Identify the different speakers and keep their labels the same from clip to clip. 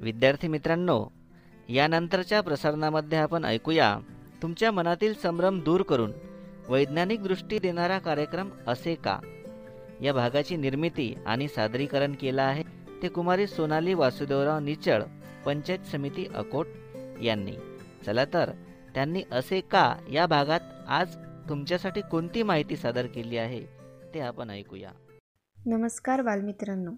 Speaker 1: विद्यार्थी मित्रांनो यानंतरच्या प्रसारणामध्ये आपण ऐकूया तुमच्या मनातील संभ्रम दूर करून वैज्ञानिक दृष्टी देणारा कार्यक्रम असे का? या भागाची निर्मिती आणि सादरीकरण केलं आहे ते कुमारी सोनाली वासुदेवराव निचळ पंचायत समिती अकोट यांनी. चला तर त्यांनी असे का या भागात आज तुमच्यासाठी कोणती माहिती सादर केली आहे ते आपण ऐकूया.
Speaker 2: नमस्कार बालमित्रांनो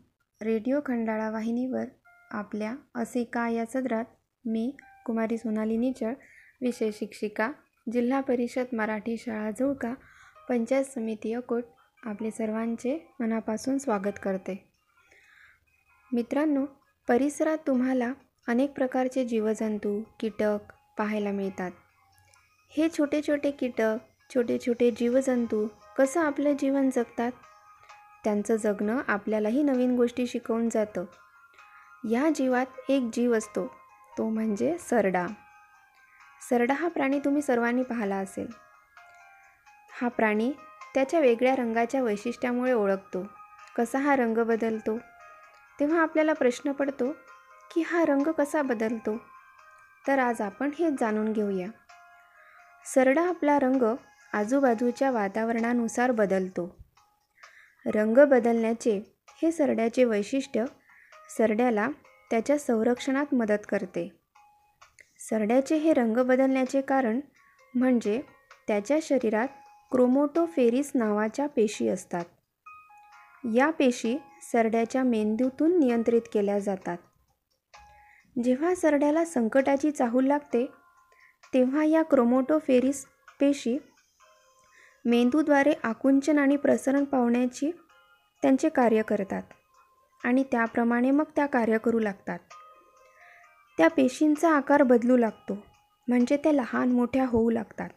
Speaker 2: रेडिओ खंडाळा वाहिनीवर आपल्या असे का या सदरात मी कुमारी सोनाली निचळ विषय शिक्षिका जिल्हा परिषद मराठी शाळा जुळका पंचायत समिती अकोट आपले सर्वांचे मनापासून स्वागत करते. मित्रांनो परिसरात तुम्हाला अनेक प्रकारचे जीवजंतू कीटक पाहायला मिळतात. हे छोटे छोटे कीटक छोटे छोटे जीवजंतू कसं आपलं जीवन जगतात? त्यांचं जगणं आपल्यालाही नवीन गोष्टी शिकवून जातं. या जीवात एक जीव असतो तो म्हणजे सरडा. सरडा हा प्राणी तुम्ही सर्वांनी पाहिला असेल. हा प्राणी त्याच्या वेगळ्या रंगाच्या वैशिष्ट्यामुळे ओळखतो. कसा हा रंग बदलतो? तेव्हा आपल्याला प्रश्न पडतो की हा रंग कसा बदलतो? तर आज आपण हेच जाणून घेऊया. सरडा आपला रंग आजूबाजूच्या वातावरणानुसार बदलतो. रंग बदलण्याचे हे सरड्याचे वैशिष्ट्य सरड्याला त्याच्या संरक्षणात मदत करते. सरड्याचे हे रंग बदलण्याचे कारण म्हणजे त्याच्या शरीरात क्रोमोटोफेरिस नावाच्या पेशी असतात. या पेशी सरड्याच्या मेंदूतून नियंत्रित केल्या जातात. जेव्हा सरड्याला संकटाची चाहूल लागते तेव्हा या क्रोमोटोफेरिस पेशी मेंदूद्वारे आकुंचन आणि प्रसरण पावण्याची त्यांचे कार्य करतात. आणि त्याप्रमाणे मग त्या कार्य करू लागतात. त्या पेशींचा आकार बदलू लागतो म्हणजे त्या लहान मोठ्या होऊ लागतात.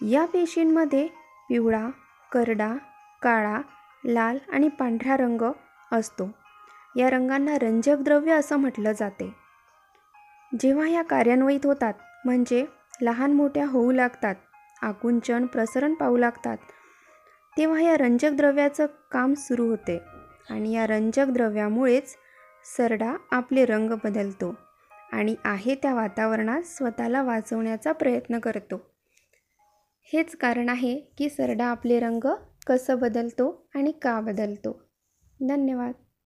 Speaker 2: या पेशींमध्ये पिवळा करडा काळा लाल आणि पांढरा रंग असतो. या रंगांना रंजक द्रव्य असं म्हटलं जाते. जेव्हा या कार्यान्वित होतात म्हणजे लहान मोठ्या होऊ लागतात आकुंचन प्रसरण पाहू लागतात तेव्हा या रंजक द्रव्याचं काम सुरू होते. आणि या रंजक द्रव्यामुळेच सरडा आपले रंग बदलतो आणि आहे त्या वातावरणात स्वतःला वाचवण्याचा प्रयत्न करतो. हेच कारण आहे की सरडा आपले रंग कसं बदलतो आणि का बदलतो. धन्यवाद.